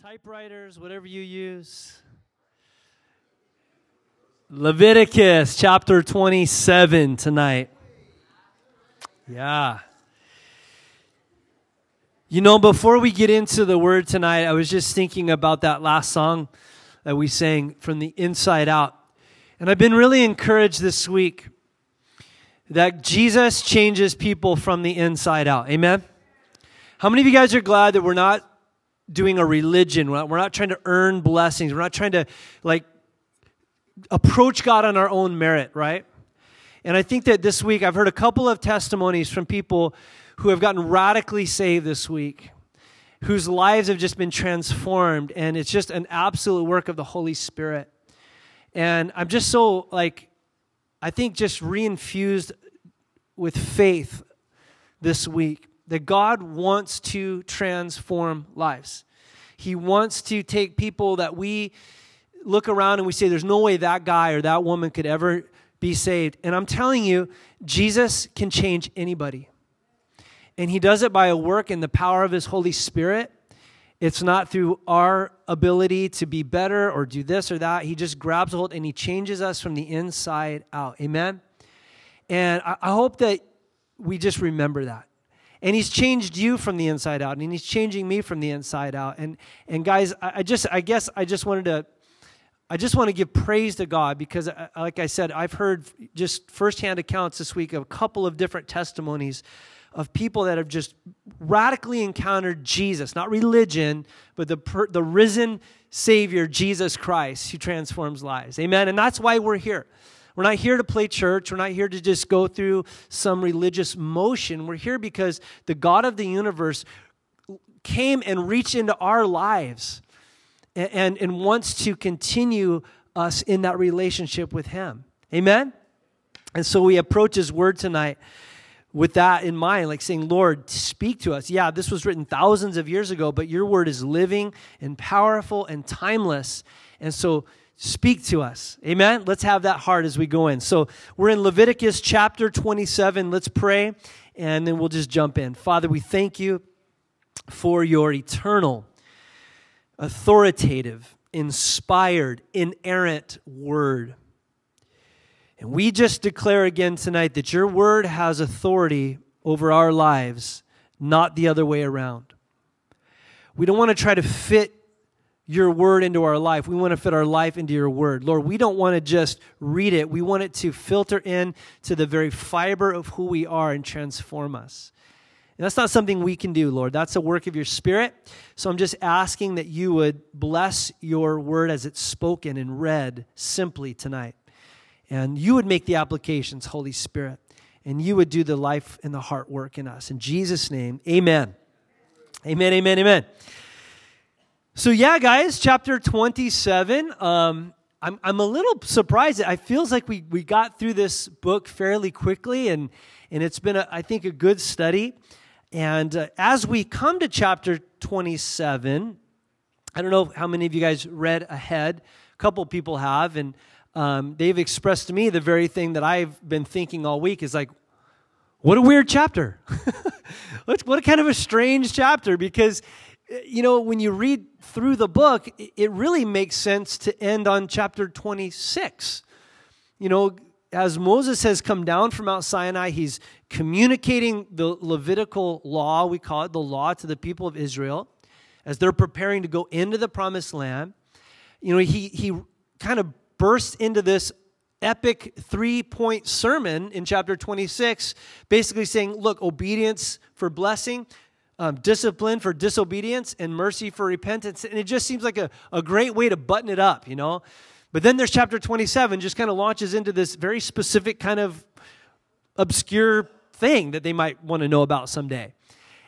typewriters, whatever you use. Leviticus chapter 27 tonight. Yeah. You know, before we get into the word tonight, I was just thinking about that last song that we sang from the inside out. And I've been really encouraged this week that Jesus changes people from the inside out. Amen? How many of you guys are glad that we're not doing a religion. We're not, we're not trying to earn blessings. We're not trying to like approach God on our own merit, right? And I think that this week I've heard a couple of testimonies from people who have gotten radically saved this week, whose lives have just been transformed, and it's just an absolute work of the Holy Spirit. And I'm just so like, I think just reinfused with faith this week that God wants to transform lives. He wants to take people that we look around and we say, there's no way that guy or that woman could ever be saved. And I'm telling you, Jesus can change anybody. And he does it by a work in the power of his Holy Spirit. It's not through our ability to be better or do this or that. He just grabs hold and he changes us from the inside out. Amen? And I, hope that we just remember that. And he's changed you from the inside out, and he's changing me from the inside out. And and guys, I, I just I guess I just wanted to I just want to give praise to God because, uh, like I said, I've heard just firsthand accounts this week of a couple of different testimonies of people that have just radically encountered Jesus, not religion, but the, the risen Savior, Jesus Christ, who transforms lives. Amen. And that's why we're here. We're not here to play church. We're not here to just go through some religious motion. We're here because the God of the universe came and reached into our lives and, and, and wants to continue us in that relationship with Him. Amen? And so we approach His Word tonight with that in mind, like saying, Lord, speak to us. Yeah, this was written thousands of years ago, but your Word is living and powerful and timeless. And so speak to us. Amen. Let's have that heart as we go in. So we're in Leviticus chapter 27. Let's pray and then we'll just jump in. Father, we thank you for your eternal, authoritative, inspired, inerrant word. And we just declare again tonight that your word has authority over our lives, not the other way around. We don't want to try to fit your word into our life. We want to fit our life into your word. Lord, we don't want to just read it. We want it to filter in to the very fiber of who we are and transform us. And that's not something we can do, Lord. That's a work of your spirit. So I'm just asking that you would bless your word as it's spoken and read simply tonight. And you would make the applications, Holy Spirit. And you would do the life and the heart work in us. In Jesus' name, amen. Amen, amen, amen. So, yeah, guys, chapter 27. Um, I'm, I'm a little surprised. It feels like we, we got through this book fairly quickly, and, and it's been, a, I think, a good study. And uh, as we come to chapter 27, I don't know how many of you guys read ahead. A couple people have, and um, they've expressed to me the very thing that I've been thinking all week is like, what a weird chapter. what, what a kind of a strange chapter because Eh, you know, when you read through the book, it really makes sense to end on chapter 26. You know, as Moses has come down from Mount Sinai, he's communicating the Levitical law, we call it the law, to the people of Israel as they're preparing to go into the promised land. You know, he, he kind of bursts into this epic three point sermon in chapter 26, basically saying, look, obedience for blessing, um, discipline for disobedience and mercy for repentance. And it just seems like a, a great way to button it up, you know? But then there's chapter 27, just kind of launches into this very specific kind of obscure thing that they might want to know about someday.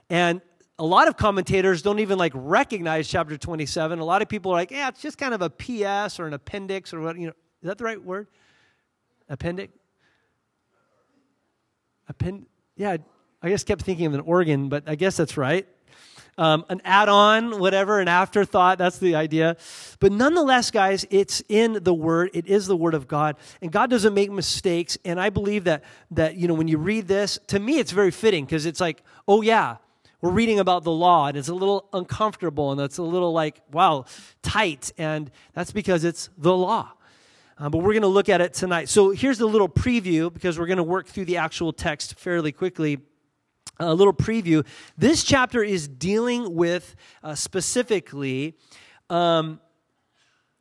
And a lot of commentators don't even like recognize chapter 27. A lot of people are like, yeah, it's just kind of a PS or an appendix or what, you know, is that the right word? Appendix? Append, yeah, I just kept thinking of an organ, but I guess that's right. Um, an add on, whatever, an afterthought. That's the idea. But nonetheless, guys, it's in the Word. It is the Word of God. And God doesn't make mistakes. And I believe that, that you know, when you read this, to me, it's very fitting because it's like, oh, yeah, We're reading about the law, and it's a little uncomfortable, and it's a little like, wow, tight, and that's because it's the law. Uh, but we're going to look at it tonight. So here's the little preview because we're going to work through the actual text fairly quickly. A little preview. This chapter is dealing with uh, specifically um,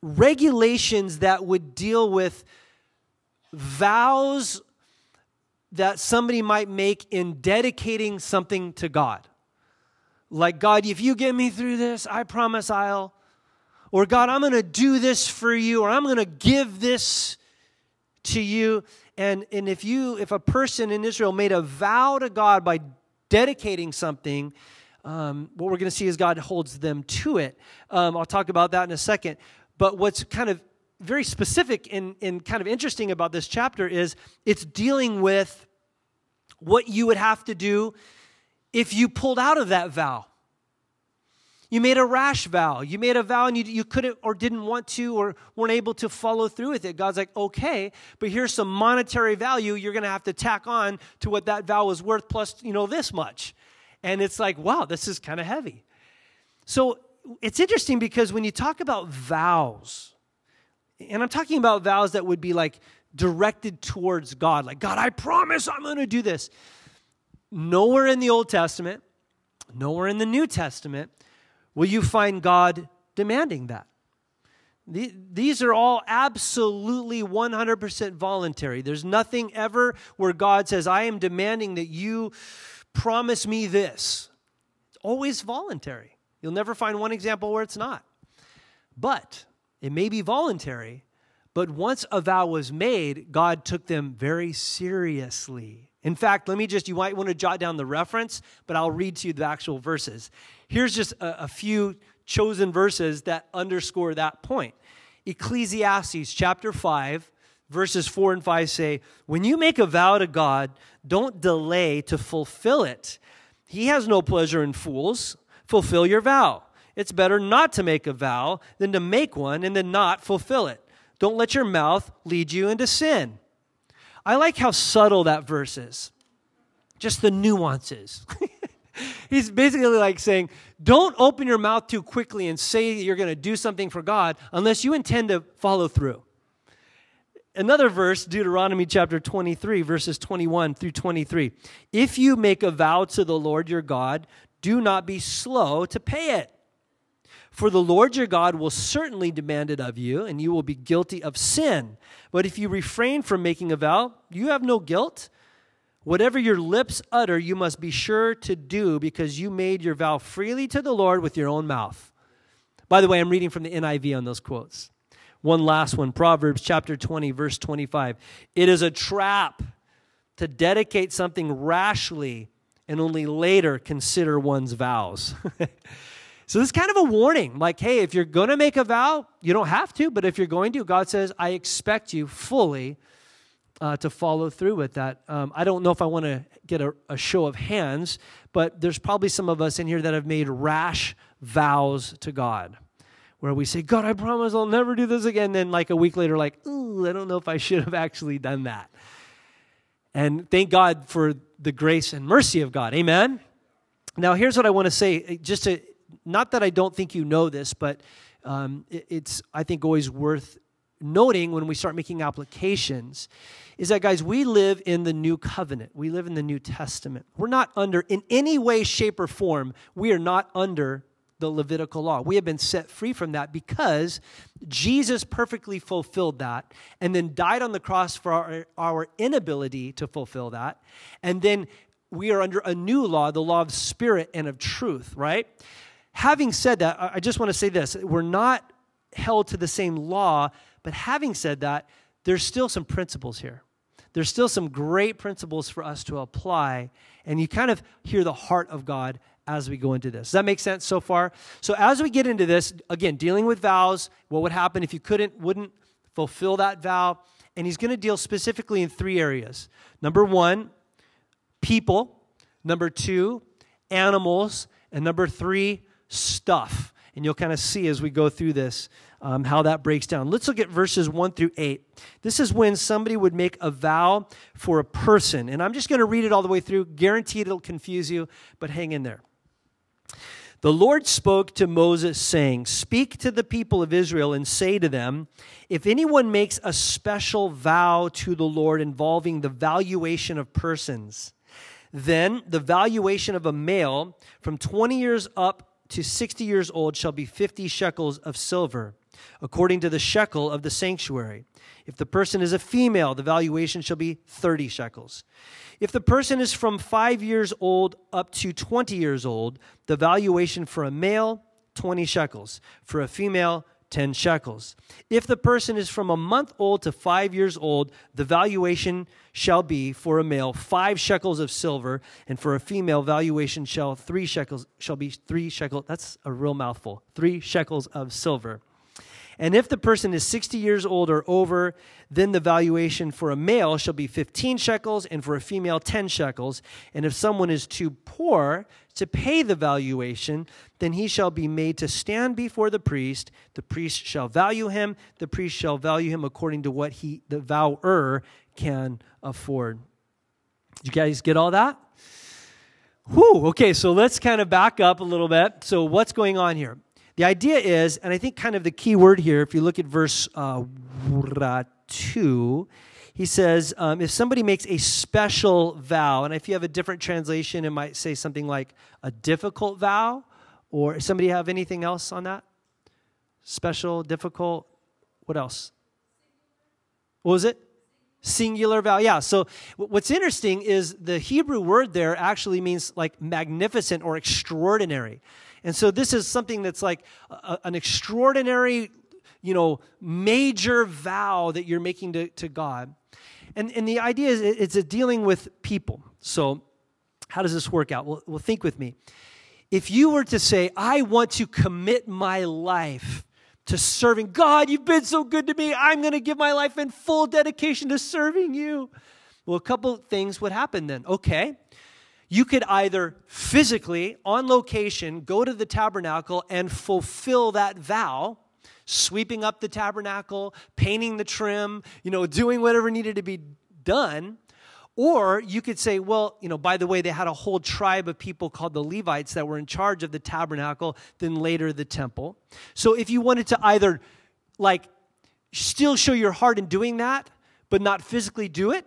regulations that would deal with vows that somebody might make in dedicating something to God. Like, God, if you get me through this, I promise I'll. Or, God, I'm going to do this for you, or I'm going to give this to you. And, and if you, if a person in Israel made a vow to God by dedicating something, um, what we're going to see is God holds them to it. Um, I'll talk about that in a second. But what's kind of very specific and, and kind of interesting about this chapter is it's dealing with what you would have to do if you pulled out of that vow. You made a rash vow. You made a vow and you, you couldn't or didn't want to or weren't able to follow through with it. God's like, okay, but here's some monetary value you're going to have to tack on to what that vow was worth plus, you know, this much. And it's like, wow, this is kind of heavy. So it's interesting because when you talk about vows, and I'm talking about vows that would be like directed towards God, like, God, I promise I'm going to do this. Nowhere in the Old Testament, nowhere in the New Testament will you find God demanding that. These are all absolutely 100% voluntary. There's nothing ever where God says, I am demanding that you promise me this. It's always voluntary. You'll never find one example where it's not. But it may be voluntary, but once a vow was made, God took them very seriously. In fact, let me just, you might want to jot down the reference, but I'll read to you the actual verses. Here's just a, a few chosen verses that underscore that point. Ecclesiastes chapter 5, verses 4 and 5 say, When you make a vow to God, don't delay to fulfill it. He has no pleasure in fools. Fulfill your vow. It's better not to make a vow than to make one and then not fulfill it. Don't let your mouth lead you into sin. I like how subtle that verse is, just the nuances. He's basically like saying, don't open your mouth too quickly and say that you're going to do something for God unless you intend to follow through. Another verse, Deuteronomy chapter 23, verses 21 through 23. If you make a vow to the Lord your God, do not be slow to pay it. For the Lord your God will certainly demand it of you, and you will be guilty of sin. But if you refrain from making a vow, you have no guilt. Whatever your lips utter, you must be sure to do, because you made your vow freely to the Lord with your own mouth. By the way, I'm reading from the NIV on those quotes. One last one Proverbs chapter 20, verse 25. It is a trap to dedicate something rashly and only later consider one's vows. so this is kind of a warning like, hey, if you're going to make a vow, you don't have to, but if you're going to, God says, I expect you fully uh, to follow through with that. Um, I don't know if I want to get a, a show of hands, but there's probably some of us in here that have made rash vows to God where we say, God, I promise I'll never do this again. Then, like a week later, like, ooh, I don't know if I should have actually done that. And thank God for the grace and mercy of God. Amen? Now, here's what I want to say. Just to, not that I don't think you know this, but um, it, it's, I think, always worth noting when we start making applications is that, guys, we live in the new covenant. We live in the New Testament. We're not under, in any way, shape, or form, we are not under the Levitical law. We have been set free from that because Jesus perfectly fulfilled that and then died on the cross for our, our inability to fulfill that. And then we are under a new law, the law of spirit and of truth, right? Having said that, I just want to say this we're not held to the same law, but having said that, there's still some principles here. There's still some great principles for us to apply, and you kind of hear the heart of God as we go into this. Does that make sense so far? So as we get into this, again, dealing with vows, what would happen if you couldn't, wouldn't fulfill that vow? And he's going to deal specifically in three areas. Number one, people. Number two, animals. And number three, stuff. And you'll kind of see as we go through this um, how that breaks down. Let's look at verses 1 through 8. This is when somebody would make a vow for a person. And I'm just going to read it all the way through. Guaranteed it'll confuse you, but hang in there. The Lord spoke to Moses, saying, Speak to the people of Israel and say to them, If anyone makes a special vow to the Lord involving the valuation of persons, then the valuation of a male from 20 years up to 60 years old shall be 50 shekels of silver, according to the shekel of the sanctuary. If the person is a female, the valuation shall be 30 shekels. If the person is from five years old up to 20 years old, the valuation for a male, 20 shekels. For a female, 10 shekels. If the person is from a month old to five years old, the valuation shall be for a male five shekels of silver, and for a female valuation shall three shekels shall be three shekels. That's a real mouthful. Three shekels of silver. And if the person is 60 years old or over, then the valuation for a male shall be 15 shekels, and for a female, 10 shekels. And if someone is too poor to pay the valuation, then he shall be made to stand before the priest. The priest shall value him. The priest shall value him according to what he, the vower, can afford. Did you guys get all that? Whew, okay, so let's kind of back up a little bit. So, what's going on here? The idea is, and I think kind of the key word here, if you look at verse uh, 2, he says, um, if somebody makes a special vow, and if you have a different translation, it might say something like a difficult vow, or somebody have anything else on that? Special, difficult, what else? What was it? Singular vow. Yeah. So what's interesting is the Hebrew word there actually means like magnificent or extraordinary. And so this is something that's like a, an extraordinary, you know, major vow that you're making to, to God. And, and the idea is it's a dealing with people. So how does this work out? Well, well, think with me. If you were to say, I want to commit my life to serving God, you've been so good to me, I'm going to give my life in full dedication to serving you. Well, a couple things would happen then. Okay, you could either physically, on location, go to the tabernacle and fulfill that vow, sweeping up the tabernacle, painting the trim, you know, doing whatever needed to be done. Or you could say, well, you know, by the way, they had a whole tribe of people called the Levites that were in charge of the tabernacle, then later the temple. So if you wanted to either, like, still show your heart in doing that, but not physically do it,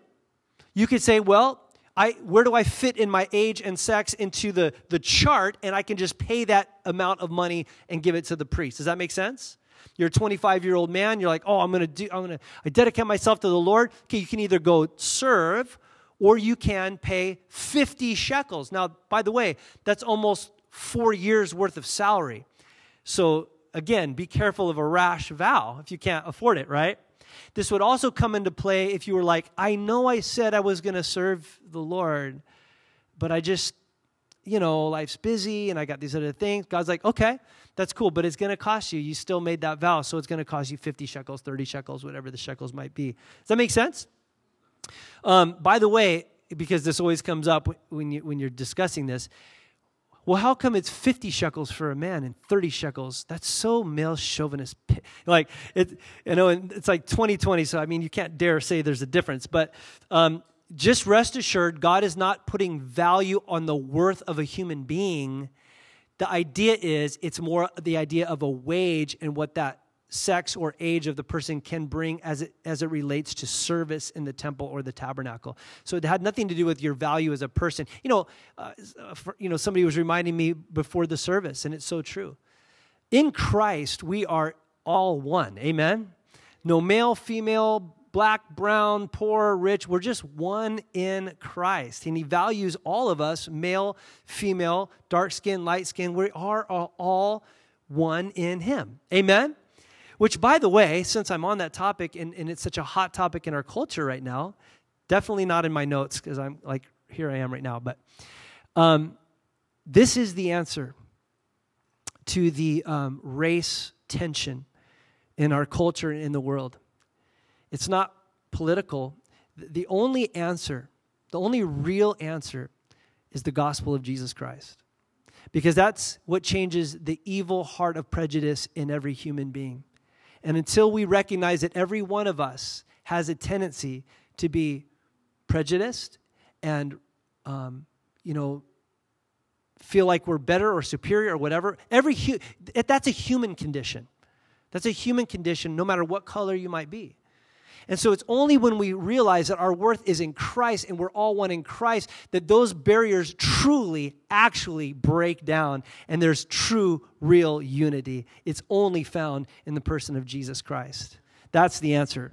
you could say, well, I, where do I fit in my age and sex into the, the chart and I can just pay that amount of money and give it to the priest. Does that make sense? You're a 25 year old man, you're like, oh, I'm gonna do, I'm gonna, I dedicate myself to the Lord. Okay, you can either go serve or you can pay 50 shekels. Now, by the way, that's almost four years worth of salary. So again, be careful of a rash vow if you can't afford it, right? This would also come into play if you were like, I know I said I was going to serve the Lord, but I just, you know, life's busy and I got these other things. God's like, okay, that's cool, but it's going to cost you. You still made that vow, so it's going to cost you 50 shekels, 30 shekels, whatever the shekels might be. Does that make sense? Um, by the way, because this always comes up when, you, when you're discussing this, well, how come it's 50 shekels for a man and 30 shekels? That's so male chauvinist. Like, it, you know, it's like 2020, so I mean, you can't dare say there's a difference. But um, just rest assured, God is not putting value on the worth of a human being. The idea is it's more the idea of a wage and what that sex or age of the person can bring as it, as it relates to service in the temple or the tabernacle. So it had nothing to do with your value as a person. You know, uh, for, you know, somebody was reminding me before the service, and it's so true. In Christ, we are all one. Amen. No male, female, black, brown, poor, rich. We're just one in Christ. And He values all of us male, female, dark skin, light skin. We are all one in Him. Amen. Which, by the way, since I'm on that topic and, and it's such a hot topic in our culture right now, definitely not in my notes because I'm like, here I am right now, but um, this is the answer to the um, race tension in our culture and in the world. It's not political. The only answer, the only real answer, is the gospel of Jesus Christ. Because that's what changes the evil heart of prejudice in every human being. And until we recognize that every one of us has a tendency to be prejudiced and, um, you know, feel like we're better or superior or whatever. Every hu- that's a human condition. That's a human condition, no matter what color you might be. And so it's only when we realize that our worth is in Christ and we're all one in Christ that those barriers truly, actually break down and there's true, real unity. It's only found in the person of Jesus Christ. That's the answer.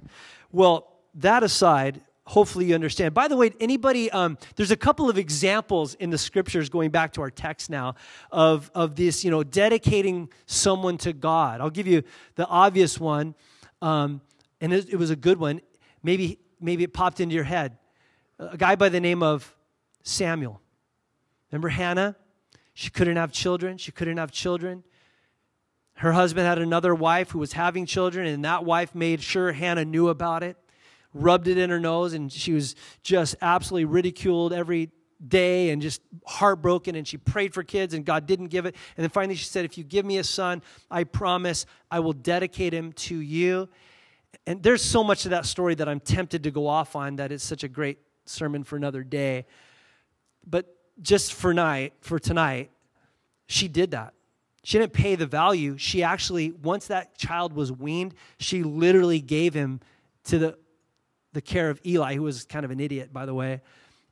Well, that aside, hopefully you understand. By the way, anybody, um, there's a couple of examples in the scriptures going back to our text now of, of this, you know, dedicating someone to God. I'll give you the obvious one. Um, and it, was a good one. Maybe, maybe it popped into your head. A guy by the name of Samuel. Remember Hannah? She couldn't have children. She couldn't have children. Her husband had another wife who was having children, and that wife made sure Hannah knew about it, rubbed it in her nose, and she was just absolutely ridiculed every day and just heartbroken. And she prayed for kids, and God didn't give it. And then finally, she said, If you give me a son, I promise I will dedicate him to you and there's so much of that story that I'm tempted to go off on that it's such a great sermon for another day. But just for night, for tonight, she did that. She didn't pay the value. She actually, once that child was weaned, she literally gave him to the, the care of Eli, who was kind of an idiot, by the way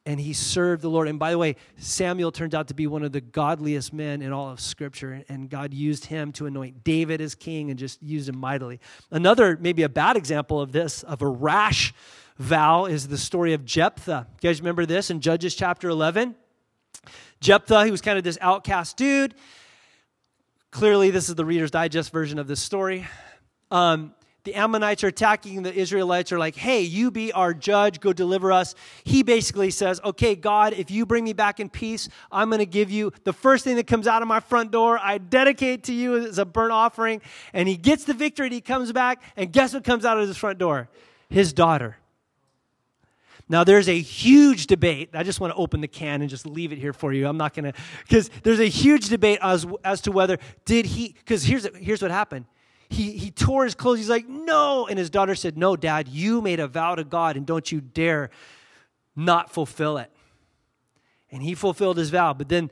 and he served the Lord. And by the way, Samuel turned out to be one of the godliest men in all of Scripture, and God used him to anoint David as king and just used him mightily. Another, maybe a bad example of this, of a rash vow, is the story of Jephthah. You guys remember this in Judges chapter 11? Jephthah, he was kind of this outcast dude. Clearly, this is the Reader's Digest version of this story. Um, the Ammonites are attacking the Israelites, are like, hey, you be our judge, go deliver us. He basically says, okay, God, if you bring me back in peace, I'm going to give you the first thing that comes out of my front door. I dedicate to you as a burnt offering. And he gets the victory and he comes back, and guess what comes out of his front door? His daughter. Now, there's a huge debate. I just want to open the can and just leave it here for you. I'm not going to, because there's a huge debate as, as to whether did he, because here's, here's what happened he, he tore his clothes. He's like, no. And his daughter said, no, dad, you made a vow to God and don't you dare not fulfill it. And he fulfilled his vow. But then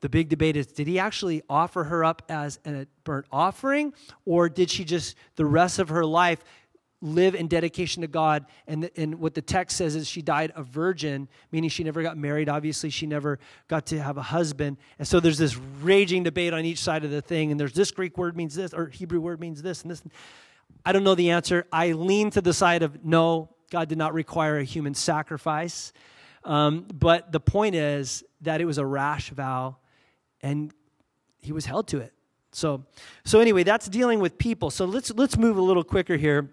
the big debate is did he actually offer her up as a burnt offering or did she just the rest of her life live in dedication to God. And, the, and what the text says is she died a virgin, meaning she never got married. Obviously, she never got to have a husband. And so there's this raging debate on each side of the thing. And there's this Greek word means this, or Hebrew word means this, and this. I don't know the answer. I lean to the side of no, God did not require a human sacrifice. Um, but the point is that it was a rash vow, and he was held to it. So, so anyway, that's dealing with people. So let's let's move a little quicker here.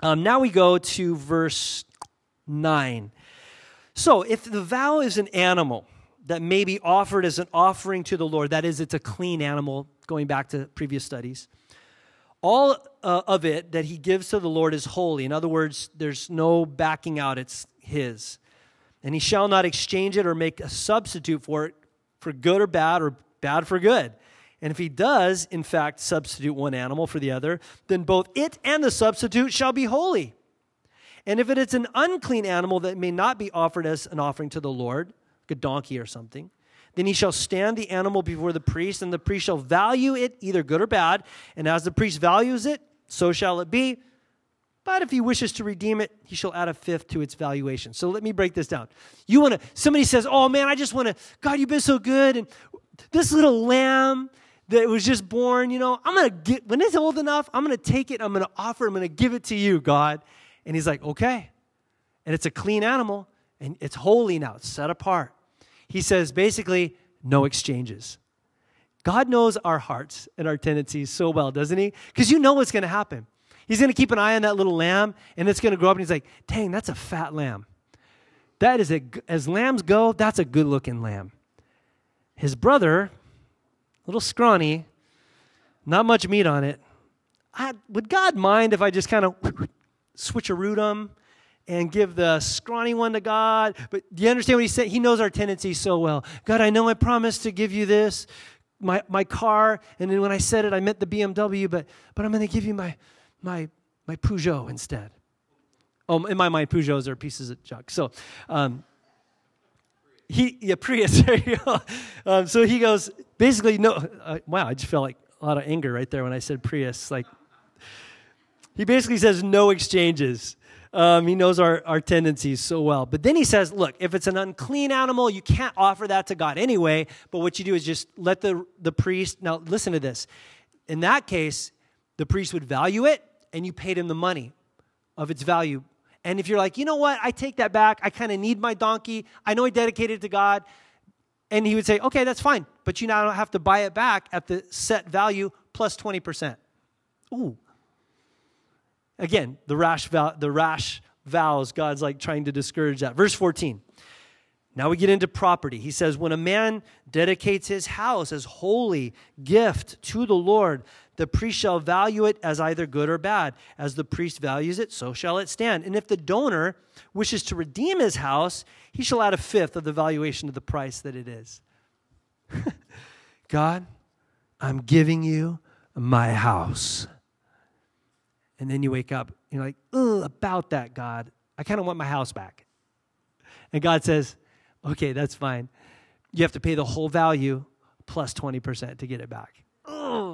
Um, now we go to verse 9. So, if the vow is an animal that may be offered as an offering to the Lord, that is, it's a clean animal, going back to previous studies, all uh, of it that he gives to the Lord is holy. In other words, there's no backing out, it's his. And he shall not exchange it or make a substitute for it for good or bad or bad for good. And if he does, in fact, substitute one animal for the other, then both it and the substitute shall be holy. And if it is an unclean animal that may not be offered as an offering to the Lord, like a donkey or something, then he shall stand the animal before the priest, and the priest shall value it either good or bad. And as the priest values it, so shall it be. But if he wishes to redeem it, he shall add a fifth to its valuation. So let me break this down. You want to, somebody says, Oh man, I just want to, God, you've been so good. And this little lamb, that was just born, you know, I'm going to get, when it's old enough, I'm going to take it, I'm going to offer, I'm going to give it to you, God. And he's like, okay. And it's a clean animal, and it's holy now, it's set apart. He says, basically, no exchanges. God knows our hearts and our tendencies so well, doesn't he? Because you know what's going to happen. He's going to keep an eye on that little lamb, and it's going to grow up, and he's like, dang, that's a fat lamb. That is a, as lambs go, that's a good looking lamb. His brother, little scrawny, not much meat on it. I, would God mind if I just kind of switcheroo them and give the scrawny one to God? But do you understand what he said? He knows our tendencies so well. God, I know I promised to give you this, my, my car, and then when I said it, I meant the BMW, but, but I'm going to give you my, my, my Peugeot instead. Oh, in my mind, Peugeots are pieces of junk. So, um, he yeah Prius. There you go. Um, so he goes basically no. Uh, wow, I just felt like a lot of anger right there when I said Prius. Like he basically says no exchanges. Um, he knows our, our tendencies so well. But then he says, look, if it's an unclean animal, you can't offer that to God anyway. But what you do is just let the, the priest, now listen to this. In that case, the priest would value it and you paid him the money of its value. And if you're like, you know what, I take that back. I kind of need my donkey. I know I dedicated it to God. And he would say, okay, that's fine. But you now don't have to buy it back at the set value plus 20%. Ooh, Again, the rash, vow, the rash vows, God's like trying to discourage that. Verse 14. Now we get into property. He says, When a man dedicates his house as holy gift to the Lord, the priest shall value it as either good or bad. As the priest values it, so shall it stand. And if the donor wishes to redeem his house, he shall add a fifth of the valuation of the price that it is. God, I'm giving you my house. And then you wake up, you're like, oh, about that, God. I kind of want my house back. And God says, okay, that's fine. You have to pay the whole value plus 20% to get it back. Oh.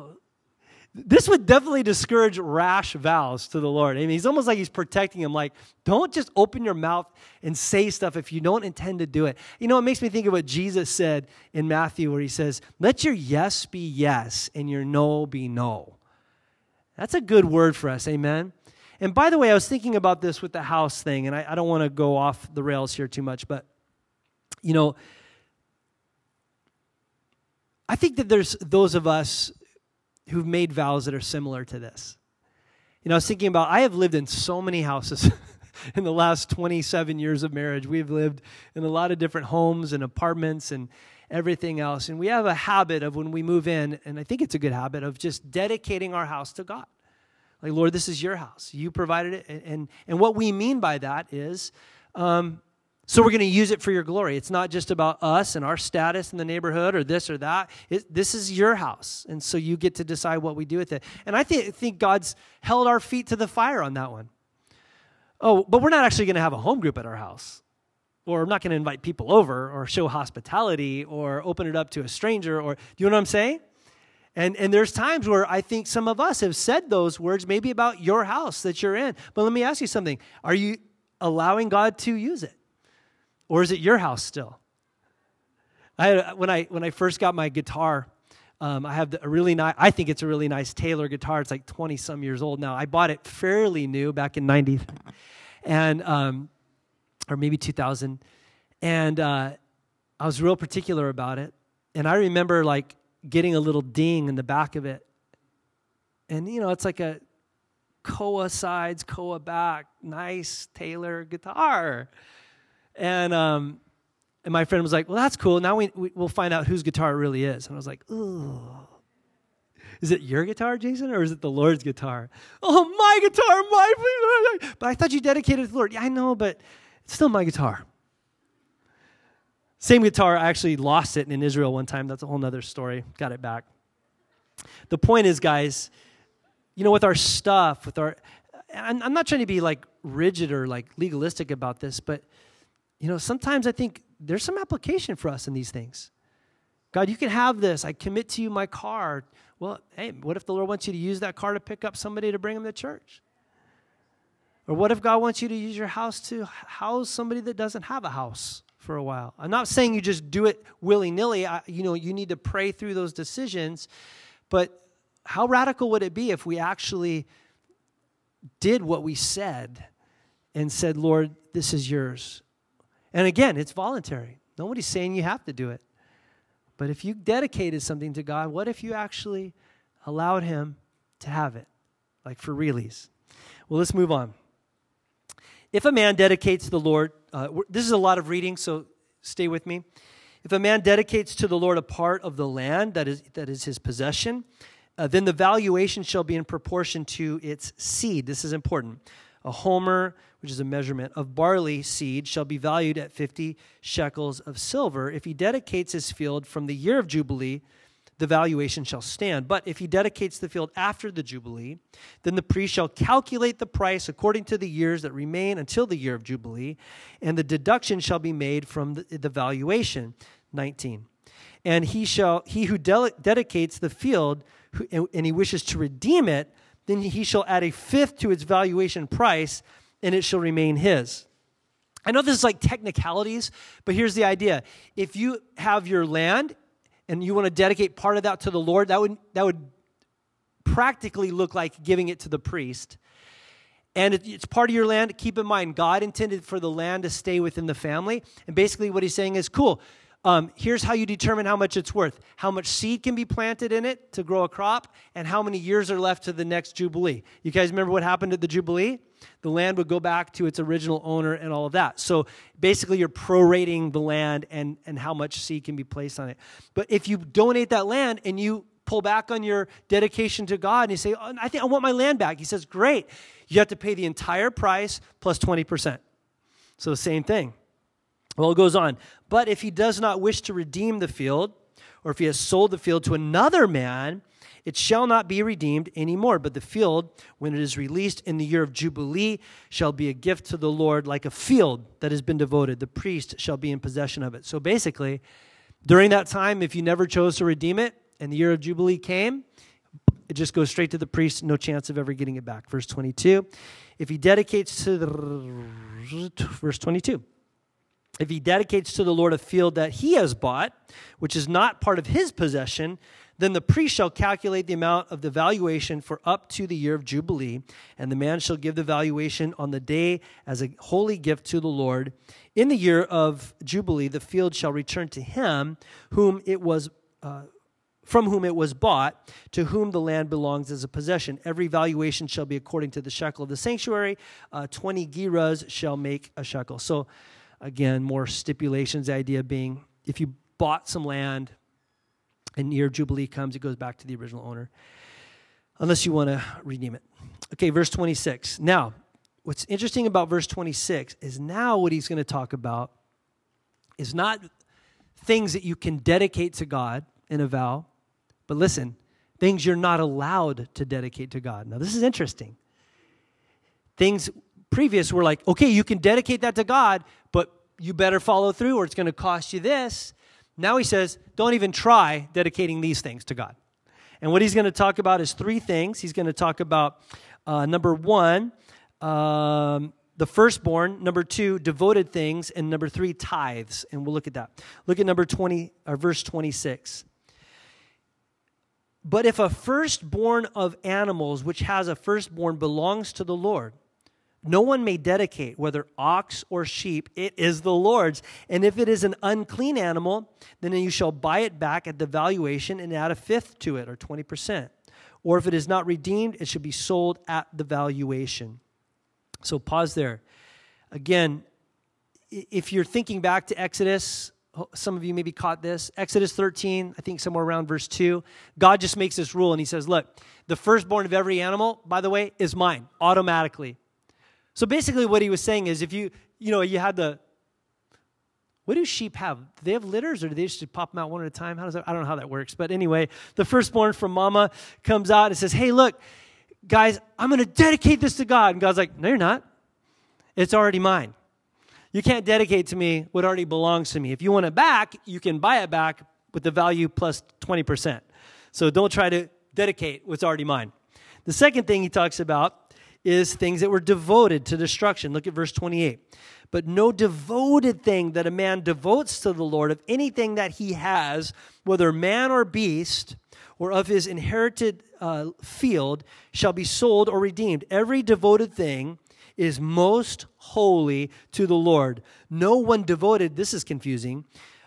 This would definitely discourage rash vows to the Lord. I mean, he's almost like he's protecting him, like, don't just open your mouth and say stuff if you don't intend to do it. You know, it makes me think of what Jesus said in Matthew, where he says, Let your yes be yes and your no be no. That's a good word for us, amen? And by the way, I was thinking about this with the house thing, and I, I don't want to go off the rails here too much, but, you know, I think that there's those of us who've made vows that are similar to this. You know, I was thinking about, I have lived in so many houses in the last 27 years of marriage. We've lived in a lot of different homes and apartments and everything else. And we have a habit of when we move in, and I think it's a good habit, of just dedicating our house to God. Like, Lord, this is your house. You provided it. And, and, and what we mean by that is, um, so we're going to use it for your glory. It's not just about us and our status in the neighborhood or this or that. It, this is your house. And so you get to decide what we do with it. And I th- think God's held our feet to the fire on that one. Oh, but we're not actually going to have a home group at our house or I'm not going to invite people over or show hospitality or open it up to a stranger or do you know what I'm saying? And, and there's times where I think some of us have said those words maybe about your house that you're in. But let me ask you something. Are you allowing God to use it? Or is it your house still? I when, I, when I first got my guitar, um, I have a really nice, I think it's a really nice Taylor guitar. It's like 20 some years old now. I bought it fairly new back in 90. And um, or maybe 2000. And uh, I was real particular about it. And I remember like getting a little ding in the back of it. And, you know, it's like a Koa sides, Koa back, nice Taylor guitar. And, um, and my friend was like, well, that's cool. Now we, we, will find out whose guitar it really is. And I was like, ooh. Is it your guitar, Jason, or is it the Lord's guitar? Oh, my guitar, my. But I thought you dedicated it to the Lord. Yeah, I know, but it's still my guitar. Same guitar, I actually lost it in Israel one time. That's a whole other story. Got it back. The point is, guys, you know, with our stuff, with our, I'm, I'm not trying to be like rigid or like legalistic about this, but, you know, sometimes I think there's some application for us in these things. God, you can have this. I commit to you my car. Well, hey, what if the Lord wants you to use that car to pick up somebody to bring them to church? Or what if God wants you to use your house to house somebody that doesn't have a house for a while? I'm not saying you just do it willy nilly. You know, you need to pray through those decisions. But how radical would it be if we actually did what we said and said, Lord, this is yours? And again, it's voluntary. Nobody's saying you have to do it. But if you dedicated something to God, what if you actually allowed Him to have it? Like for realies. Well, let's move on. If a man dedicates the Lord, uh, this is a lot of reading, so stay with me. If a man dedicates to the Lord a part of the land that is, that is his possession, uh, then the valuation shall be in proportion to its seed. This is important. A homer, which is a measurement of barley seed, shall be valued at 50 shekels of silver. If he dedicates his field from the year of Jubilee, the valuation shall stand. But if he dedicates the field after the Jubilee, then the priest shall calculate the price according to the years that remain until the year of Jubilee, and the deduction shall be made from the, the valuation. 19. And he shall he who de- dedicates the field who, and he wishes to redeem it, then he shall add a fifth to its valuation price, and it shall remain his. I know this is like technicalities, but here's the idea. If you have your land and you want to dedicate part of that to the Lord, that would, that would practically look like giving it to the priest. And it's part of your land. Keep in mind, God intended for the land to stay within the family. And basically, what he's saying is cool, um, here's how you determine how much it's worth how much seed can be planted in it to grow a crop, and how many years are left to the next Jubilee. You guys remember what happened at the Jubilee? The land would go back to its original owner and all of that. So basically, you're prorating the land and, and how much seed can be placed on it. But if you donate that land and you pull back on your dedication to God and you say, oh, I think I want my land back, he says, Great. You have to pay the entire price plus 20%. So, the same thing. Well, it goes on. But if he does not wish to redeem the field, or if he has sold the field to another man, it shall not be redeemed anymore. But the field, when it is released in the year of Jubilee, shall be a gift to the Lord, like a field that has been devoted. The priest shall be in possession of it. So basically, during that time, if you never chose to redeem it and the year of Jubilee came, it just goes straight to the priest, no chance of ever getting it back. Verse 22. If he dedicates to the. Verse 22 if he dedicates to the Lord a field that he has bought, which is not part of his possession, then the priest shall calculate the amount of the valuation for up to the year of Jubilee, and the man shall give the valuation on the day as a holy gift to the Lord. In the year of Jubilee, the field shall return to him whom it was. Uh, from whom it was bought, to whom the land belongs as a possession. Every valuation shall be according to the shekel of the sanctuary. Uh, 20 gerahs shall make a shekel. So Again, more stipulations. The idea being if you bought some land and year Jubilee comes, it goes back to the original owner, unless you want to redeem it. Okay, verse 26. Now, what's interesting about verse 26 is now what he's going to talk about is not things that you can dedicate to God in a vow, but listen, things you're not allowed to dedicate to God. Now, this is interesting. Things previous were like, okay, you can dedicate that to God, but you better follow through or it's going to cost you this. Now he says, don't even try dedicating these things to God. And what he's going to talk about is three things. He's going to talk about uh, number one, um, the firstborn, number two, devoted things, and number three, tithes. And we'll look at that. Look at number 20, or verse 26. But if a firstborn of animals, which has a firstborn, belongs to the Lord, no one may dedicate, whether ox or sheep, it is the Lord's. And if it is an unclean animal, then you shall buy it back at the valuation and add a fifth to it, or 20%. Or if it is not redeemed, it should be sold at the valuation. So pause there. Again, if you're thinking back to Exodus, some of you maybe caught this. Exodus 13, I think somewhere around verse 2, God just makes this rule and he says, Look, the firstborn of every animal, by the way, is mine automatically. So basically, what he was saying is if you, you know, you had the, what do sheep have? Do they have litters or do they just pop them out one at a time? How does that, I don't know how that works. But anyway, the firstborn from mama comes out and says, hey, look, guys, I'm going to dedicate this to God. And God's like, no, you're not. It's already mine. You can't dedicate to me what already belongs to me. If you want it back, you can buy it back with the value plus 20%. So don't try to dedicate what's already mine. The second thing he talks about is things that were devoted to destruction. Look at verse 28. But no devoted thing that a man devotes to the Lord of anything that he has, whether man or beast, or of his inherited uh, field, shall be sold or redeemed. Every devoted thing is most holy to the Lord. No one devoted, this is confusing,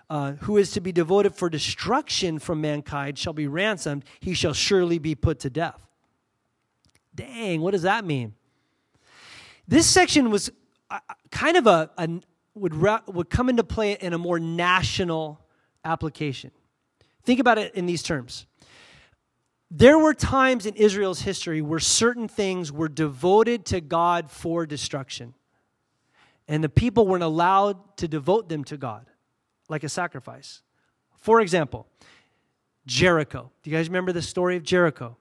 uh, who is to be devoted for destruction from mankind shall be ransomed. He shall surely be put to death. Dang, what does that mean? This section was uh, kind of a, a would, would come into play in a more national application. Think about it in these terms. There were times in Israel's history where certain things were devoted to God for destruction. And the people weren't allowed to devote them to God like a sacrifice. For example, Jericho. Do you guys remember the story of Jericho?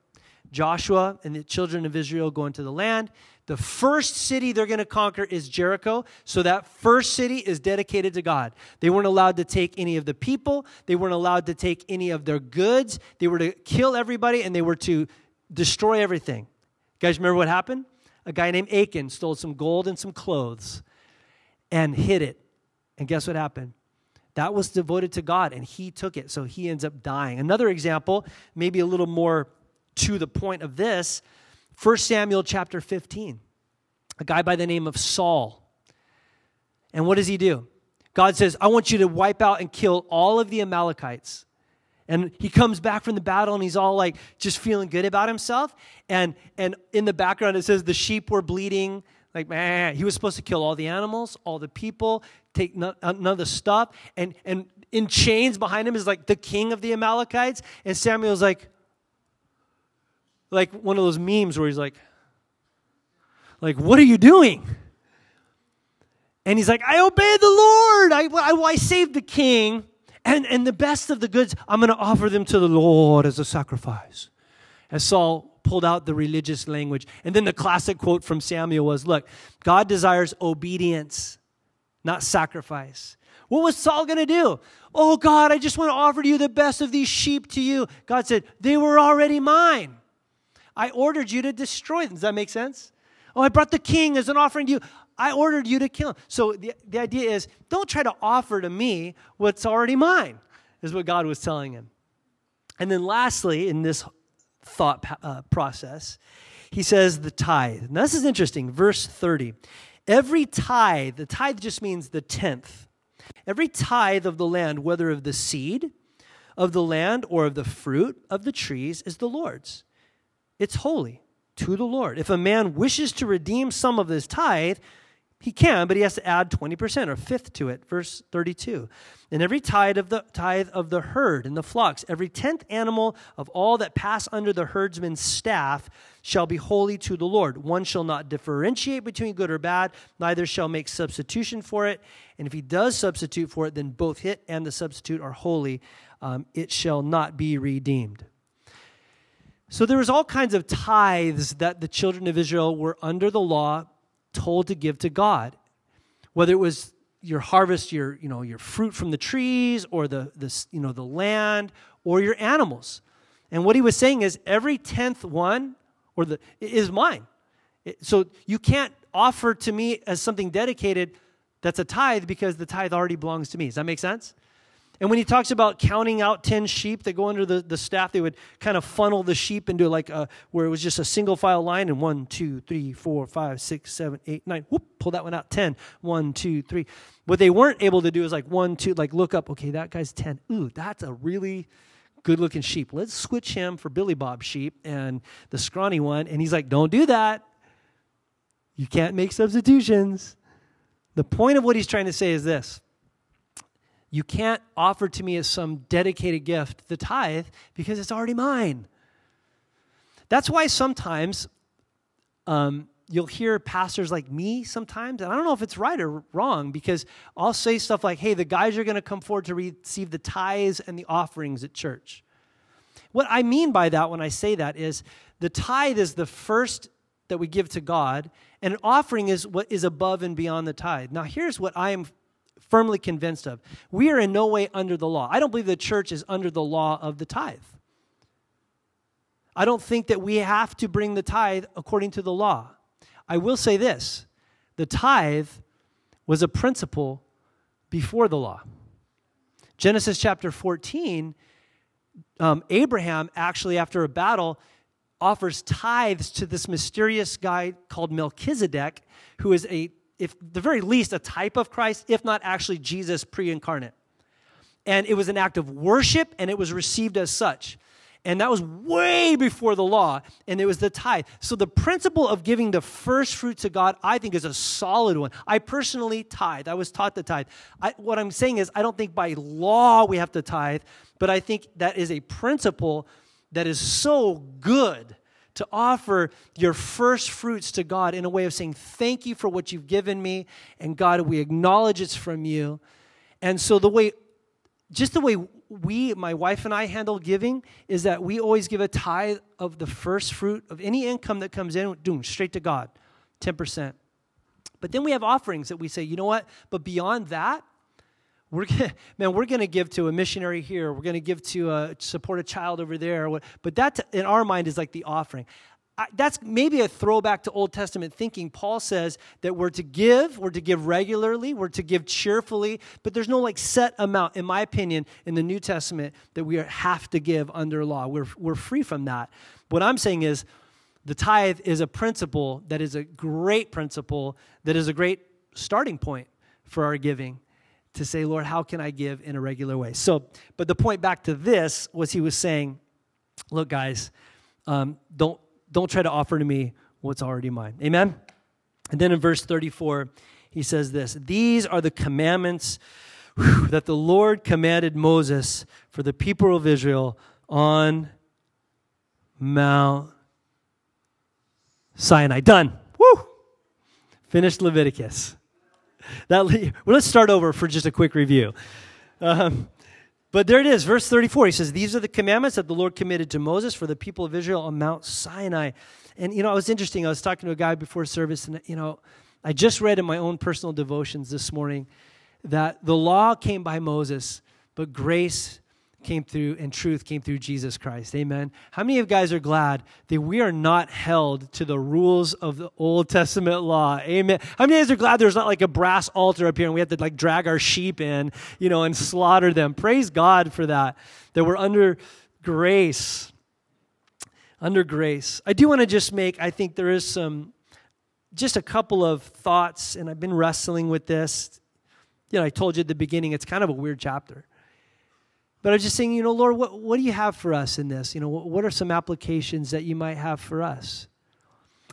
Joshua and the children of Israel go into the land. The first city they're going to conquer is Jericho. So that first city is dedicated to God. They weren't allowed to take any of the people, they weren't allowed to take any of their goods. They were to kill everybody and they were to destroy everything. You guys remember what happened? A guy named Achan stole some gold and some clothes and hid it. And guess what happened? That was devoted to God and he took it. So he ends up dying. Another example, maybe a little more to the point of this 1 Samuel chapter 15. A guy by the name of Saul. And what does he do? God says, I want you to wipe out and kill all of the Amalekites. And he comes back from the battle and he's all like just feeling good about himself. And, and in the background, it says the sheep were bleeding. Like, man, he was supposed to kill all the animals, all the people, take none, uh, none of the stuff. And, and in chains behind him is like the king of the Amalekites. And Samuel's like, like one of those memes where he's like, like, what are you doing? And he's like, I obeyed the Lord. I, I, I saved the king. And, and the best of the goods, I'm going to offer them to the Lord as a sacrifice. As Saul pulled out the religious language. And then the classic quote from Samuel was Look, God desires obedience, not sacrifice. What was Saul going to do? Oh, God, I just want to offer you the best of these sheep to you. God said, They were already mine. I ordered you to destroy them. Does that make sense? Oh, I brought the king as an offering to you. I ordered you to kill him. So the, the idea is don't try to offer to me what's already mine, is what God was telling him. And then lastly, in this thought uh, process, he says the tithe. Now, this is interesting. Verse 30. Every tithe, the tithe just means the tenth. Every tithe of the land, whether of the seed of the land or of the fruit of the trees, is the Lord's. It's holy to the Lord. If a man wishes to redeem some of his tithe, he can, but he has to add 20% or fifth to it. Verse 32. And every tithe of the tithe of the herd and the flocks, every tenth animal of all that pass under the herdsman's staff shall be holy to the Lord. One shall not differentiate between good or bad, neither shall make substitution for it. And if he does substitute for it, then both it and the substitute are holy. Um, it shall not be redeemed. So there was all kinds of tithes that the children of Israel were under the law told to give to God. Whether it was your harvest, your, you know, your fruit from the trees or the, the, you know, the land or your animals. And what he was saying is every tenth one or the is mine. So you can't offer to me as something dedicated that's a tithe because the tithe already belongs to me. Does that make sense? And when he talks about counting out 10 sheep that go under the, the staff, they would kind of funnel the sheep into like a, where it was just a single file line and one, two, three, four, five, six, seven, eight, nine. Whoop, pull that one out. 10. One, two, three. What they weren't able to do is like one, two, like look up, okay, that guy's 10. Ooh, that's a really good looking sheep. Let's switch him for Billy Bob sheep and the scrawny one. And he's like, don't do that. You can't make substitutions. The point of what he's trying to say is this you can't offer to me as some dedicated gift the tithe because it's already mine. That's why sometimes um, you'll hear pastors like me sometimes, and I don't know if it's right or wrong because I'll say stuff like, hey, the guys are going to come forward to receive the tithes and the offerings at church. What I mean by that when I say that is the tithe is the first that we give to God, and an offering is what is above and beyond the tithe. Now, here's what I am firmly convinced of. We are in no way under the law. I don't believe the church is under the law of the tithe. I don't think that we have to bring the tithe according to the law. I will say this the tithe was a principle before the law. Genesis chapter 14, um, Abraham actually, after a battle, offers tithes to this mysterious guy called Melchizedek, who is a if the very least, a type of Christ, if not actually Jesus pre incarnate. And it was an act of worship, and it was received as such. And that was way before the law, and it was the tithe. So the principle of giving the first fruit to God, I think, is a solid one. I personally tithe. I was taught to tithe. I, what I'm saying is, I don't think by law we have to tithe, but I think that is a principle that is so good to offer your first fruits to God in a way of saying, Thank you for what you've given me. And God, we acknowledge it's from you. And so, the way, just the way we, my wife and I, handle giving is that we always give a tithe of the first fruit of any income that comes in, doing straight to God, 10%. But then we have offerings that we say, you know what? But beyond that, we're gonna, man, we're going to give to a missionary here. We're going to give to a, support a child over there. But that, in our mind, is like the offering. I, that's maybe a throwback to Old Testament thinking. Paul says that we're to give, we're to give regularly, we're to give cheerfully, but there's no like set amount, in my opinion, in the New Testament that we have to give under law. We're, we're free from that. What I'm saying is the tithe is a principle that is a great principle, that is a great starting point for our giving to say, Lord, how can I give in a regular way? So, but the point back to this was he was saying, look, guys, um, don't, don't try to offer to me what's already mine. Amen? And then in verse 34, he says this These are the commandments whew, that the Lord commanded Moses for the people of Israel on Mount Sinai. Done. Woo! Finished Leviticus. That, well, let's start over for just a quick review. Um, but there it is, verse 34. He says, These are the commandments that the Lord committed to Moses for the people of Israel on Mount Sinai. And, you know, it was interesting. I was talking to a guy before service, and, you know, I just read in my own personal devotions this morning that the law came by Moses, but grace came through and truth came through Jesus Christ. Amen. How many of you guys are glad that we are not held to the rules of the Old Testament law? Amen. How many of you guys are glad there's not like a brass altar up here and we have to like drag our sheep in, you know, and slaughter them? Praise God for that. That we're under grace. Under grace. I do want to just make, I think there is some, just a couple of thoughts, and I've been wrestling with this. You know, I told you at the beginning, it's kind of a weird chapter. But I was just saying, you know, Lord, what, what do you have for us in this? You know, what, are some applications that you might have for us?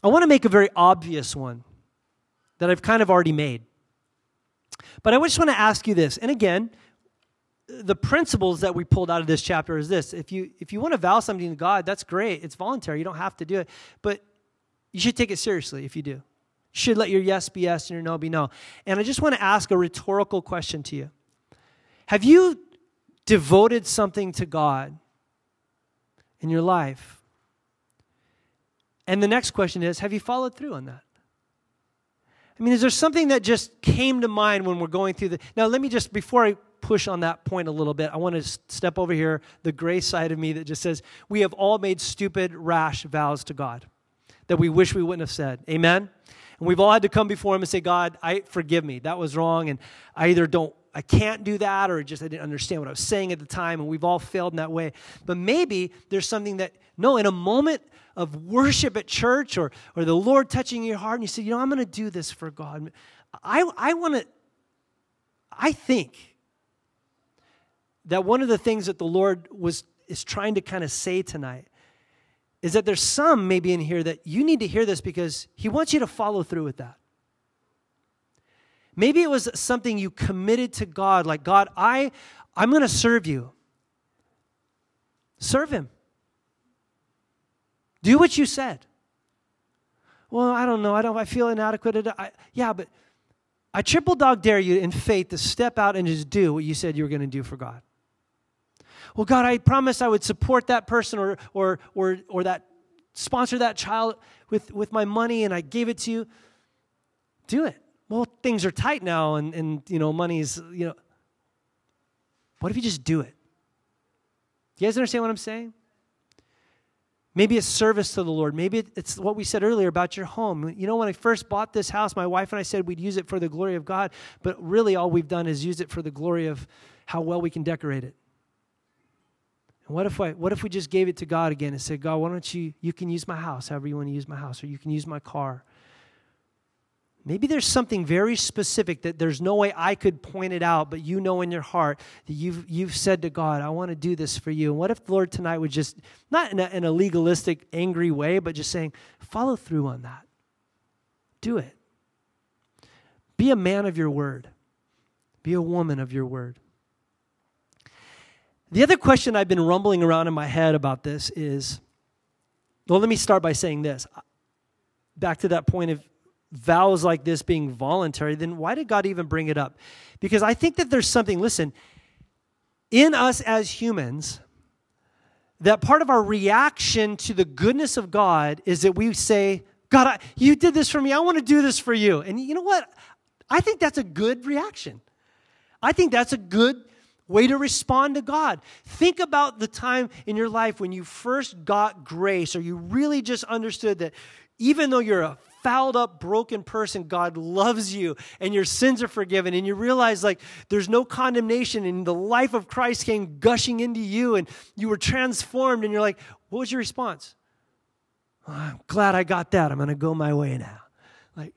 I want to make a very obvious one that I've kind of already made. But I just want to ask you this. And again, the principles that we pulled out of this chapter is this. If you if you want to vow something to God, that's great. It's voluntary. You don't have to do it. But you should take it seriously if you do. You should let your yes be yes and your no be no. And I just want to ask a rhetorical question to you. Have you devoted something to God in your life? And the next question is Have you followed through on that? I mean, is there something that just came to mind when we're going through the. Now, let me just, before I push on that point a little bit, I want to step over here, the gray side of me that just says, We have all made stupid, rash vows to God that we wish we wouldn't have said. Amen? And we've all had to come before Him and say, God, I forgive me. That was wrong. And I either don't I can't do that, or just I didn't understand what I was saying at the time, and we've all failed in that way. But maybe there's something that, no, in a moment of worship at church or, or the Lord touching your heart, and you say, you know, I'm going to do this for God. I, I want to, I think that one of the things that the Lord was is trying to kind of say tonight is that there's some maybe in here that you need to hear this because He wants you to follow through with that. Maybe it was something you committed to God, like, God, I, I'm going to serve you. Serve Him. Do what you said. Well, I don't know. I don't. I feel inadequate. I, yeah, but I triple dog dare you in faith to step out and just do what you said you were going to do for God. Well, God, I promised I would support that person or or or or that sponsor that child with with my money, and I gave it to you. Do it well, things are tight now and, and you know, money's, you know. What if you just do it? You guys understand what I'm saying? Maybe it's service to the Lord. Maybe it's what we said earlier about your home. You know, when I first bought this house, my wife and I said we'd use it for the glory of God, but really all we've done is use it for the glory of how well we can decorate it. And what if I, what if we just gave it to God again and said, God, why don't you, you can use my house however you want to use my house, or you can use my car, Maybe there's something very specific that there's no way I could point it out, but you know in your heart that you've, you've said to God, I want to do this for you. And what if the Lord tonight would just, not in a, in a legalistic, angry way, but just saying, follow through on that? Do it. Be a man of your word, be a woman of your word. The other question I've been rumbling around in my head about this is well, let me start by saying this. Back to that point of vows like this being voluntary, then why did God even bring it up? Because I think that there's something, listen, in us as humans that part of our reaction to the goodness of God is that we say, God, I, you did this for me. I want to do this for you. And you know what? I think that's a good reaction. I think that's a good way to respond to God. Think about the time in your life when you first got grace or you really just understood that even though you're a fouled up, broken person, God loves you and your sins are forgiven. And you realize like there's no condemnation and the life of Christ came gushing into you and you were transformed. And you're like, what was your response? I'm glad I got that. I'm going to go my way now. Like,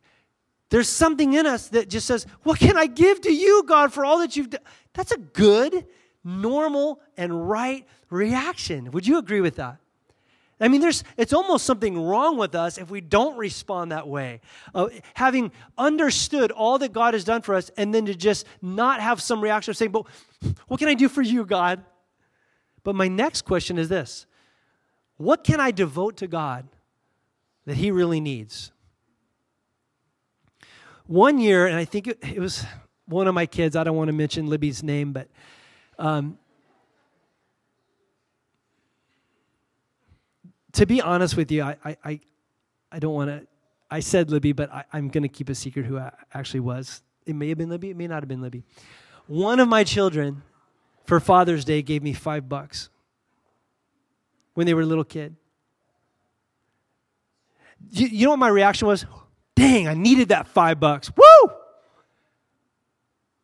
there's something in us that just says, What can I give to you, God, for all that you've done? That's a good, normal, and right reaction. Would you agree with that? I mean, there's, it's almost something wrong with us if we don't respond that way. Uh, having understood all that God has done for us, and then to just not have some reaction of saying, But what can I do for you, God? But my next question is this What can I devote to God that He really needs? One year, and I think it, it was one of my kids, I don't want to mention Libby's name, but um, to be honest with you, I, I, I don't want to. I said Libby, but I, am going to keep a secret who I actually was. It may have been Libby, it may not have been Libby. One of my children for Father's Day gave me five bucks when they were a little kid. You, you know what my reaction was? Dang, I needed that five bucks. Woo!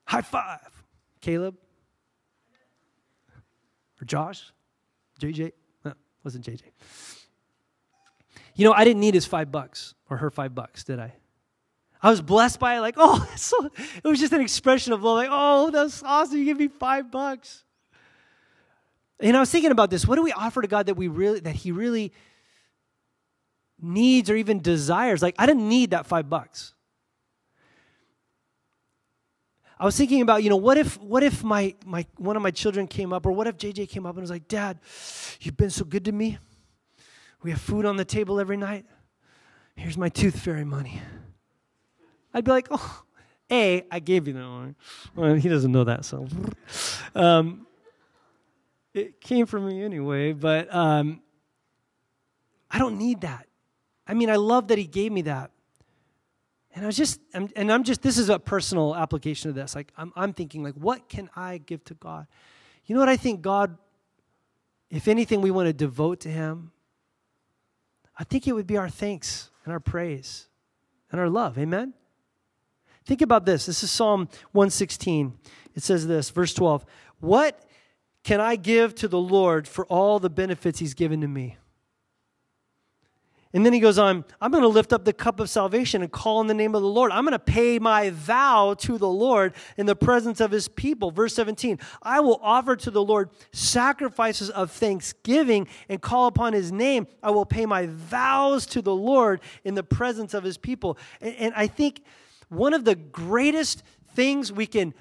High five. Caleb? Or Josh? JJ? No, wasn't JJ. You know, I didn't need his five bucks or her five bucks, did I? I was blessed by it, like, oh, so, it was just an expression of love, like, oh, that's awesome. You give me five bucks. And I was thinking about this. What do we offer to God that we really that He really needs or even desires? Like, I didn't need that five bucks. I was thinking about, you know, what if what if my my one of my children came up, or what if JJ came up and was like, Dad, you've been so good to me. We have food on the table every night. Here's my tooth fairy money. I'd be like, oh, A, I gave you that one. Well, he doesn't know that, so. Um, it came from me anyway, but um, I don't need that. I mean, I love that he gave me that. And I was just, and I'm just, this is a personal application of this. Like, I'm, I'm thinking, like, what can I give to God? You know what I think God, if anything, we want to devote to Him I think it would be our thanks and our praise and our love. Amen? Think about this. This is Psalm 116. It says this, verse 12 What can I give to the Lord for all the benefits he's given to me? And then he goes on, I'm going to lift up the cup of salvation and call in the name of the Lord. I'm going to pay my vow to the Lord in the presence of his people. Verse 17, I will offer to the Lord sacrifices of thanksgiving and call upon his name. I will pay my vows to the Lord in the presence of his people. And, and I think one of the greatest things we can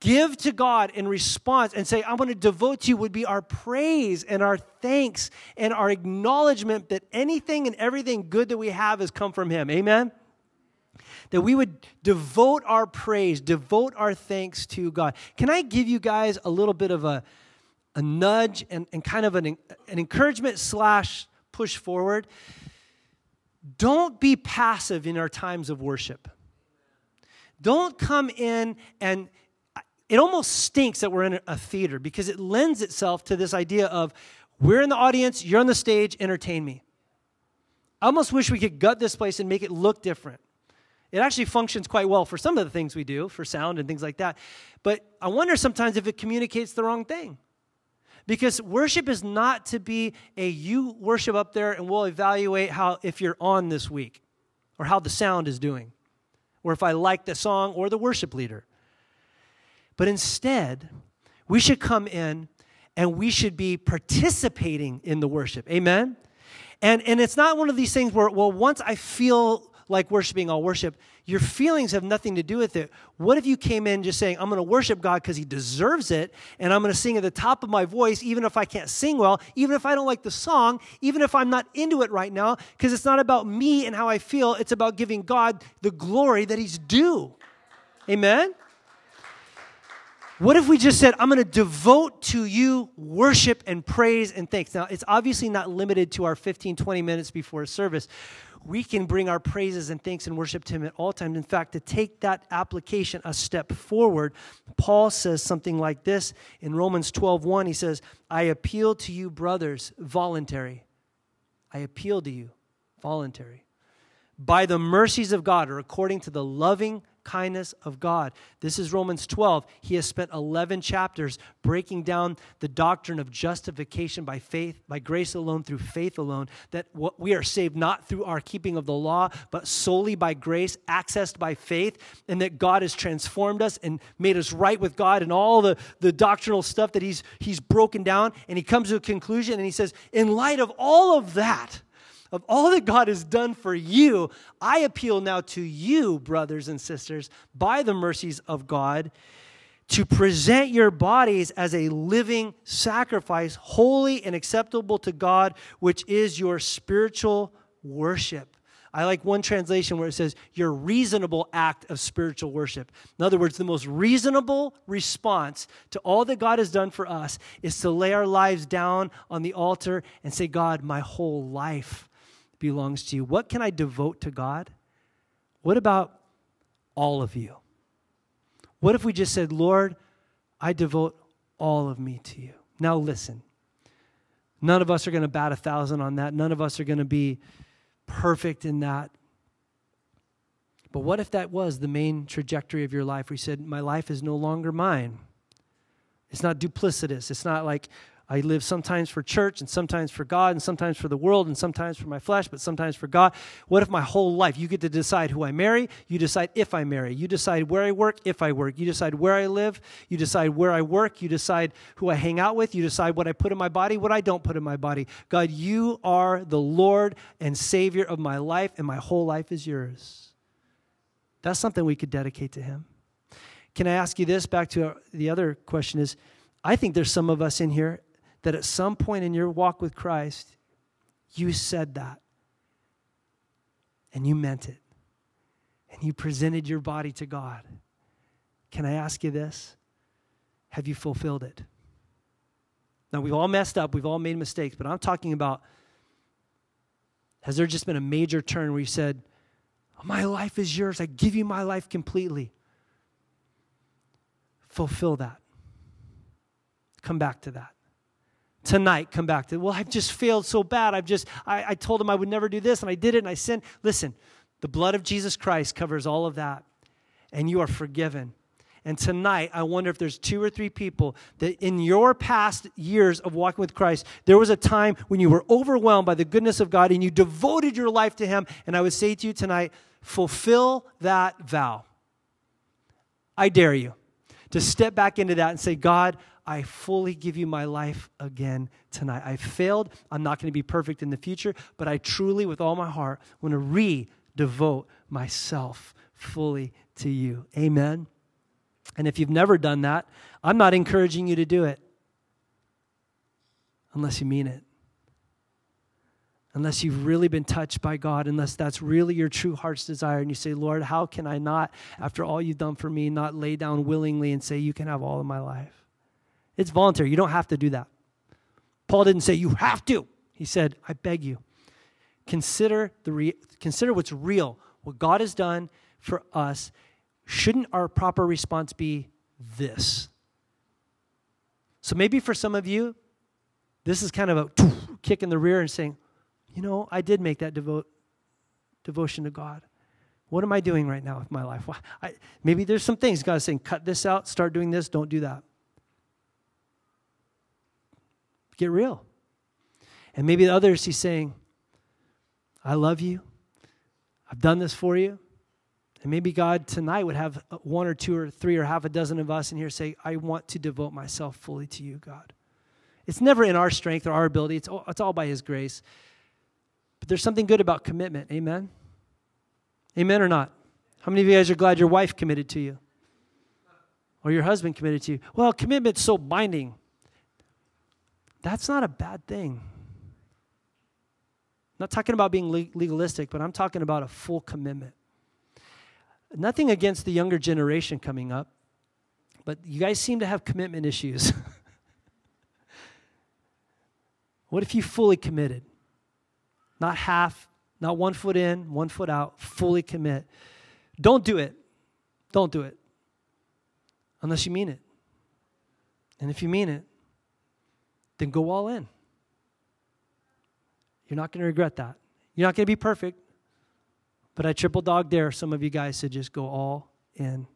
give to God in response and say, I want to devote to you would be our praise and our thanks and our acknowledgement that anything and everything good that we have has come from Him. Amen? That we would devote our praise, devote our thanks to God. Can I give you guys a little bit of a, a nudge and, and kind of an, an encouragement slash push forward? Don't be passive in our times of worship. Don't come in and it almost stinks that we're in a theater because it lends itself to this idea of we're in the audience, you're on the stage, entertain me. I almost wish we could gut this place and make it look different. It actually functions quite well for some of the things we do, for sound and things like that. But I wonder sometimes if it communicates the wrong thing. Because worship is not to be a you worship up there and we'll evaluate how if you're on this week or how the sound is doing or if I like the song or the worship leader. But instead, we should come in and we should be participating in the worship. Amen? And, and it's not one of these things where, well, once I feel like worshiping, I'll worship. Your feelings have nothing to do with it. What if you came in just saying, I'm going to worship God because He deserves it, and I'm going to sing at the top of my voice, even if I can't sing well, even if I don't like the song, even if I'm not into it right now, because it's not about me and how I feel, it's about giving God the glory that He's due. Amen? What if we just said, I'm going to devote to you worship and praise and thanks? Now, it's obviously not limited to our 15, 20 minutes before service. We can bring our praises and thanks and worship to Him at all times. In fact, to take that application a step forward, Paul says something like this in Romans 12 1. He says, I appeal to you, brothers, voluntary. I appeal to you, voluntary. By the mercies of God, or according to the loving kindness of God. This is Romans 12. He has spent 11 chapters breaking down the doctrine of justification by faith, by grace alone, through faith alone, that we are saved not through our keeping of the law, but solely by grace, accessed by faith, and that God has transformed us and made us right with God and all the, the doctrinal stuff that he's, he's broken down. And he comes to a conclusion and he says, in light of all of that, of all that God has done for you, I appeal now to you, brothers and sisters, by the mercies of God, to present your bodies as a living sacrifice, holy and acceptable to God, which is your spiritual worship. I like one translation where it says, your reasonable act of spiritual worship. In other words, the most reasonable response to all that God has done for us is to lay our lives down on the altar and say, God, my whole life belongs to you. What can I devote to God? What about all of you? What if we just said, Lord, I devote all of me to you? Now, listen. None of us are going to bat a thousand on that. None of us are going to be perfect in that. But what if that was the main trajectory of your life? We said, My life is no longer mine. It's not duplicitous. It's not like, I live sometimes for church and sometimes for God and sometimes for the world and sometimes for my flesh, but sometimes for God. What if my whole life you get to decide who I marry? You decide if I marry. You decide where I work, if I work. You decide where I live. You decide where I work. You decide who I hang out with. You decide what I put in my body, what I don't put in my body. God, you are the Lord and Savior of my life, and my whole life is yours. That's something we could dedicate to Him. Can I ask you this? Back to the other question is I think there's some of us in here that at some point in your walk with Christ, you said that and you meant it and you presented your body to God. Can I ask you this? Have you fulfilled it? Now, we've all messed up, we've all made mistakes, but I'm talking about has there just been a major turn where you said, My life is yours, I give you my life completely? Fulfill that. Come back to that tonight come back to, well, I've just failed so bad. I've just, I, I told him I would never do this and I did it and I sinned. Listen, the blood of Jesus Christ covers all of that and you are forgiven. And tonight, I wonder if there's two or three people that in your past years of walking with Christ, there was a time when you were overwhelmed by the goodness of God and you devoted your life to Him. And I would say to you tonight, fulfill that vow. I dare you to step back into that and say, God, I fully give you my life again tonight. I failed. I'm not going to be perfect in the future, but I truly, with all my heart, want to re devote myself fully to you. Amen. And if you've never done that, I'm not encouraging you to do it unless you mean it. Unless you've really been touched by God, unless that's really your true heart's desire, and you say, Lord, how can I not, after all you've done for me, not lay down willingly and say, You can have all of my life? It's voluntary. You don't have to do that. Paul didn't say you have to. He said, I beg you. Consider, the re- consider what's real, what God has done for us. Shouldn't our proper response be this? So maybe for some of you, this is kind of a kick in the rear and saying, you know, I did make that devote, devotion to God. What am I doing right now with my life? Well, I, maybe there's some things God is saying, cut this out, start doing this, don't do that. Get real. And maybe the others, he's saying, I love you. I've done this for you. And maybe God tonight would have one or two or three or half a dozen of us in here say, I want to devote myself fully to you, God. It's never in our strength or our ability, it's all, it's all by His grace. But there's something good about commitment. Amen? Amen or not? How many of you guys are glad your wife committed to you? Or your husband committed to you? Well, commitment's so binding. That's not a bad thing. I'm not talking about being legalistic, but I'm talking about a full commitment. Nothing against the younger generation coming up, but you guys seem to have commitment issues. what if you fully committed? Not half, not one foot in, one foot out, fully commit. Don't do it. Don't do it unless you mean it. And if you mean it, then go all in. You're not going to regret that. You're not going to be perfect, but I triple dog dare some of you guys to just go all in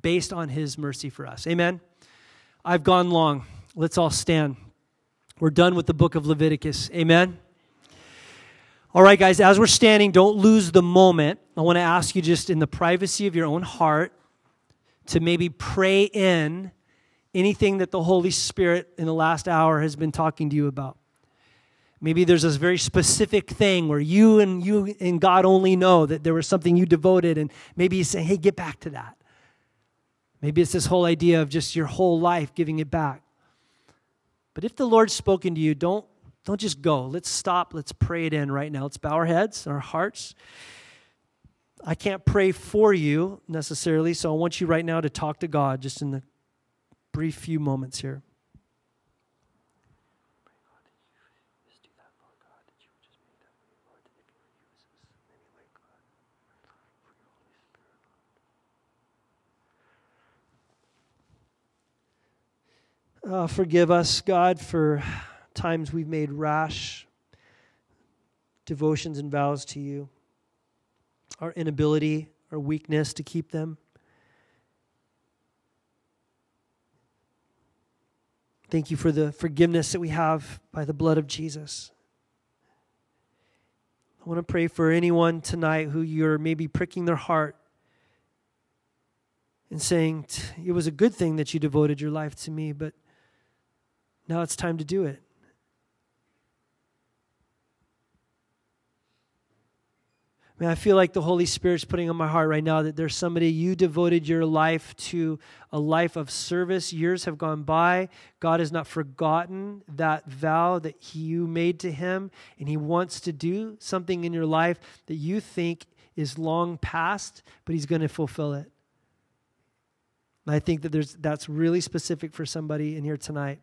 based on his mercy for us. Amen. I've gone long. Let's all stand. We're done with the book of Leviticus. Amen. All right, guys, as we're standing, don't lose the moment. I want to ask you just in the privacy of your own heart to maybe pray in anything that the Holy Spirit in the last hour has been talking to you about. Maybe there's this very specific thing where you and you and God only know that there was something you devoted, and maybe you say, hey, get back to that. Maybe it's this whole idea of just your whole life giving it back. But if the Lord's spoken to you, don't, don't just go. Let's stop. Let's pray it in right now. Let's bow our heads, our hearts. I can't pray for you necessarily, so I want you right now to talk to God just in the brief few moments here. Uh, forgive us, God, for times we've made rash devotions and vows to you our inability, our weakness to keep them. Thank you for the forgiveness that we have by the blood of Jesus. I want to pray for anyone tonight who you're maybe pricking their heart and saying, It was a good thing that you devoted your life to me, but now it's time to do it. I feel like the Holy Spirit's putting on my heart right now that there's somebody you devoted your life to a life of service. Years have gone by. God has not forgotten that vow that he, you made to Him, and He wants to do something in your life that you think is long past, but He's going to fulfill it. And I think that there's, that's really specific for somebody in here tonight.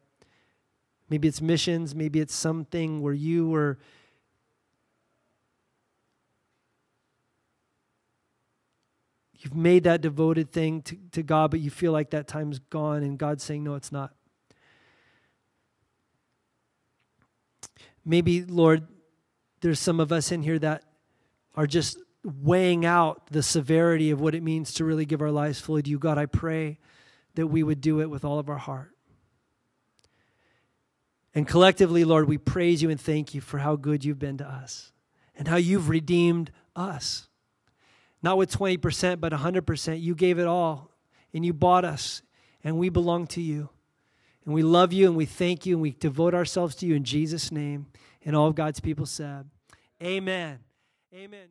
Maybe it's missions, maybe it's something where you were You've made that devoted thing to, to God, but you feel like that time's gone, and God's saying, No, it's not. Maybe, Lord, there's some of us in here that are just weighing out the severity of what it means to really give our lives fully to you. God, I pray that we would do it with all of our heart. And collectively, Lord, we praise you and thank you for how good you've been to us and how you've redeemed us. Not with 20%, but 100%. You gave it all, and you bought us, and we belong to you. And we love you, and we thank you, and we devote ourselves to you in Jesus' name. And all of God's people said, Amen. Amen.